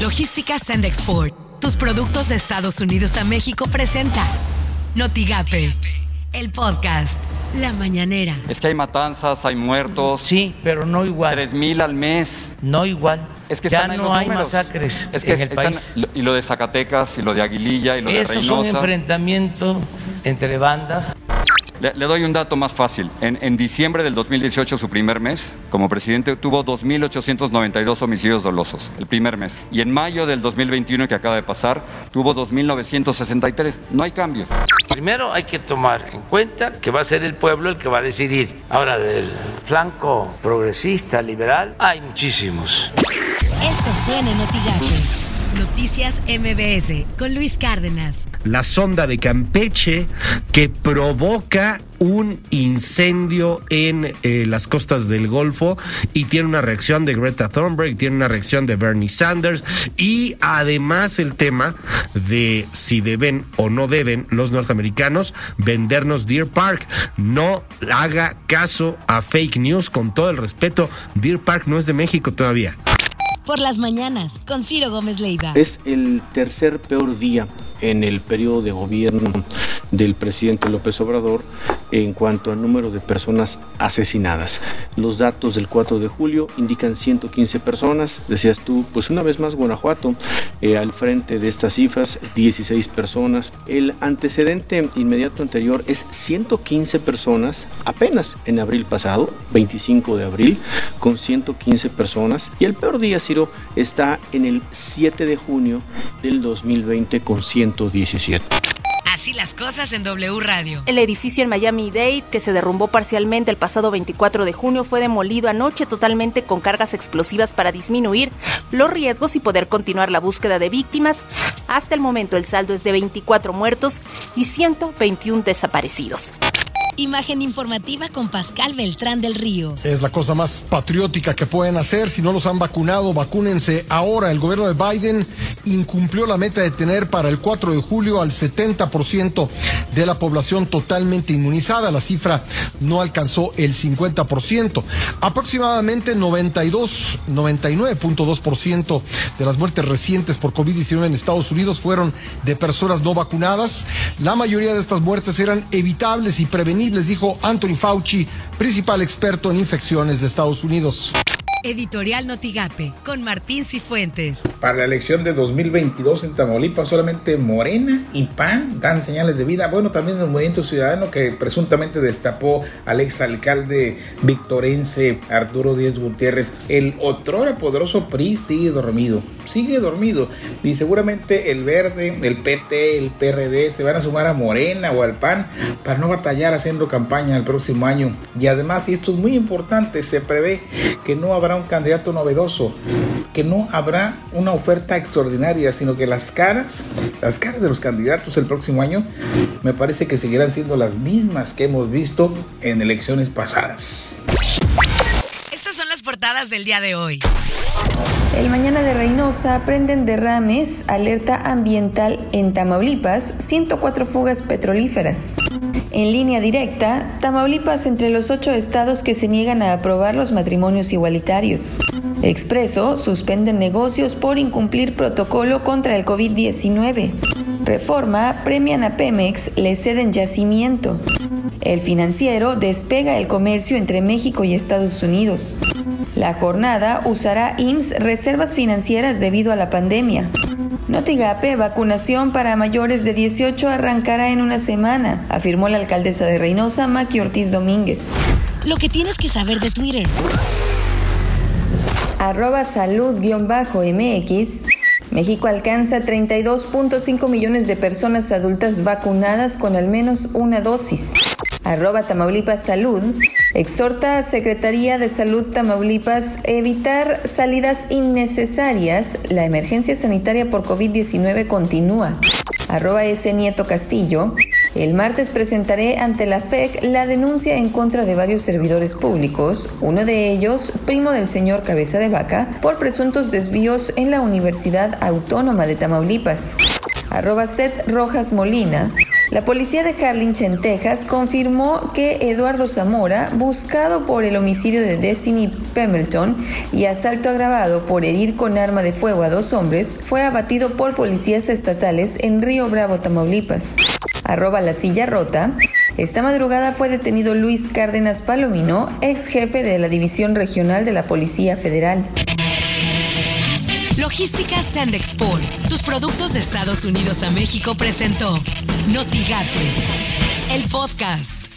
Logística Send Export. Tus productos de Estados Unidos a México presenta Notigape, el podcast La Mañanera. Es que hay matanzas, hay muertos. Sí, pero no igual. Tres mil al mes. No igual. Es que ya están no hay números. masacres Es que en el están- país. Y lo de Zacatecas, y lo de Aguililla, y lo de Eso es un Reynosa. enfrentamiento entre bandas. Le, le doy un dato más fácil. En, en diciembre del 2018, su primer mes, como presidente, tuvo 2.892 homicidios dolosos, el primer mes. Y en mayo del 2021, que acaba de pasar, tuvo 2.963. No hay cambio. Primero hay que tomar en cuenta que va a ser el pueblo el que va a decidir. Ahora, del flanco progresista, liberal, hay muchísimos. Esto suena en. Noticias MBS con Luis Cárdenas. la sonda de Campeche que provoca un incendio en eh, las costas del Golfo y tiene una reacción de Greta Thunberg, tiene una reacción de Bernie Sanders y además el tema de si deben o no deben los norteamericanos vendernos Deer Park. No haga caso a fake news con todo el respeto. Deer Park no es de México todavía. Por las mañanas con Ciro Gómez Leiva. Es el tercer peor día en el periodo de gobierno del presidente López Obrador en cuanto al número de personas asesinadas. Los datos del 4 de julio indican 115 personas, decías tú, pues una vez más Guanajuato eh, al frente de estas cifras, 16 personas. El antecedente inmediato anterior es 115 personas apenas en abril pasado, 25 de abril, con 115 personas. Y el peor día, Ciro, está en el 7 de junio del 2020 con 117. Así las cosas en W Radio. El edificio en Miami-Dade, que se derrumbó parcialmente el pasado 24 de junio, fue demolido anoche totalmente con cargas explosivas para disminuir los riesgos y poder continuar la búsqueda de víctimas. Hasta el momento el saldo es de 24 muertos y 121 desaparecidos. Imagen informativa con Pascal Beltrán del Río. Es la cosa más patriótica que pueden hacer. Si no los han vacunado, vacúnense ahora. El gobierno de Biden incumplió la meta de tener para el 4 de julio al 70% de la población totalmente inmunizada. La cifra no alcanzó el 50%. Aproximadamente 92, 99.2% de las muertes recientes por COVID-19 en Estados Unidos fueron de personas no vacunadas. La mayoría de estas muertes eran evitables y prevenibles, dijo Anthony Fauci, principal experto en infecciones de Estados Unidos. Editorial Notigape con Martín Cifuentes. Para la elección de 2022 en Tamaulipas solamente Morena y PAN dan señales de vida. Bueno, también el Movimiento Ciudadano que presuntamente destapó al exalcalde victorense Arturo Díez Gutiérrez. El otrora poderoso PRI sigue dormido, sigue dormido. Y seguramente el Verde, el PT, el PRD se van a sumar a Morena o al PAN para no batallar haciendo campaña el próximo año. Y además, y esto es muy importante, se prevé que no habrá un candidato novedoso, que no habrá una oferta extraordinaria, sino que las caras, las caras de los candidatos el próximo año, me parece que seguirán siendo las mismas que hemos visto en elecciones pasadas. Estas son las portadas del día de hoy. El mañana de Reynosa prenden derrames, alerta ambiental en Tamaulipas, 104 fugas petrolíferas. En línea directa, Tamaulipas entre los ocho estados que se niegan a aprobar los matrimonios igualitarios. Expreso suspenden negocios por incumplir protocolo contra el COVID-19. Reforma premian a Pemex, le ceden yacimiento. El financiero despega el comercio entre México y Estados Unidos. La jornada usará IMSS reservas financieras debido a la pandemia. Notigape, vacunación para mayores de 18 arrancará en una semana, afirmó la alcaldesa de Reynosa, Maki Ortiz Domínguez. Lo que tienes que saber de Twitter. Arroba salud-mx. México alcanza 32.5 millones de personas adultas vacunadas con al menos una dosis. Arroba Tamaulipas Salud. Exhorta a Secretaría de Salud Tamaulipas evitar salidas innecesarias. La emergencia sanitaria por COVID-19 continúa. Arroba S. Nieto Castillo. El martes presentaré ante la FEC la denuncia en contra de varios servidores públicos, uno de ellos, primo del señor Cabeza de Vaca, por presuntos desvíos en la Universidad Autónoma de Tamaulipas. Arroba Rojas Molina. La policía de Harlingen, en Texas, confirmó que Eduardo Zamora, buscado por el homicidio de Destiny Pemberton y asalto agravado por herir con arma de fuego a dos hombres, fue abatido por policías estatales en Río Bravo, Tamaulipas. Arroba la silla rota. Esta madrugada fue detenido Luis Cárdenas Palomino, ex jefe de la División Regional de la Policía Federal. Logística Sandexport, tus productos de Estados Unidos a México presentó Notigate, el podcast.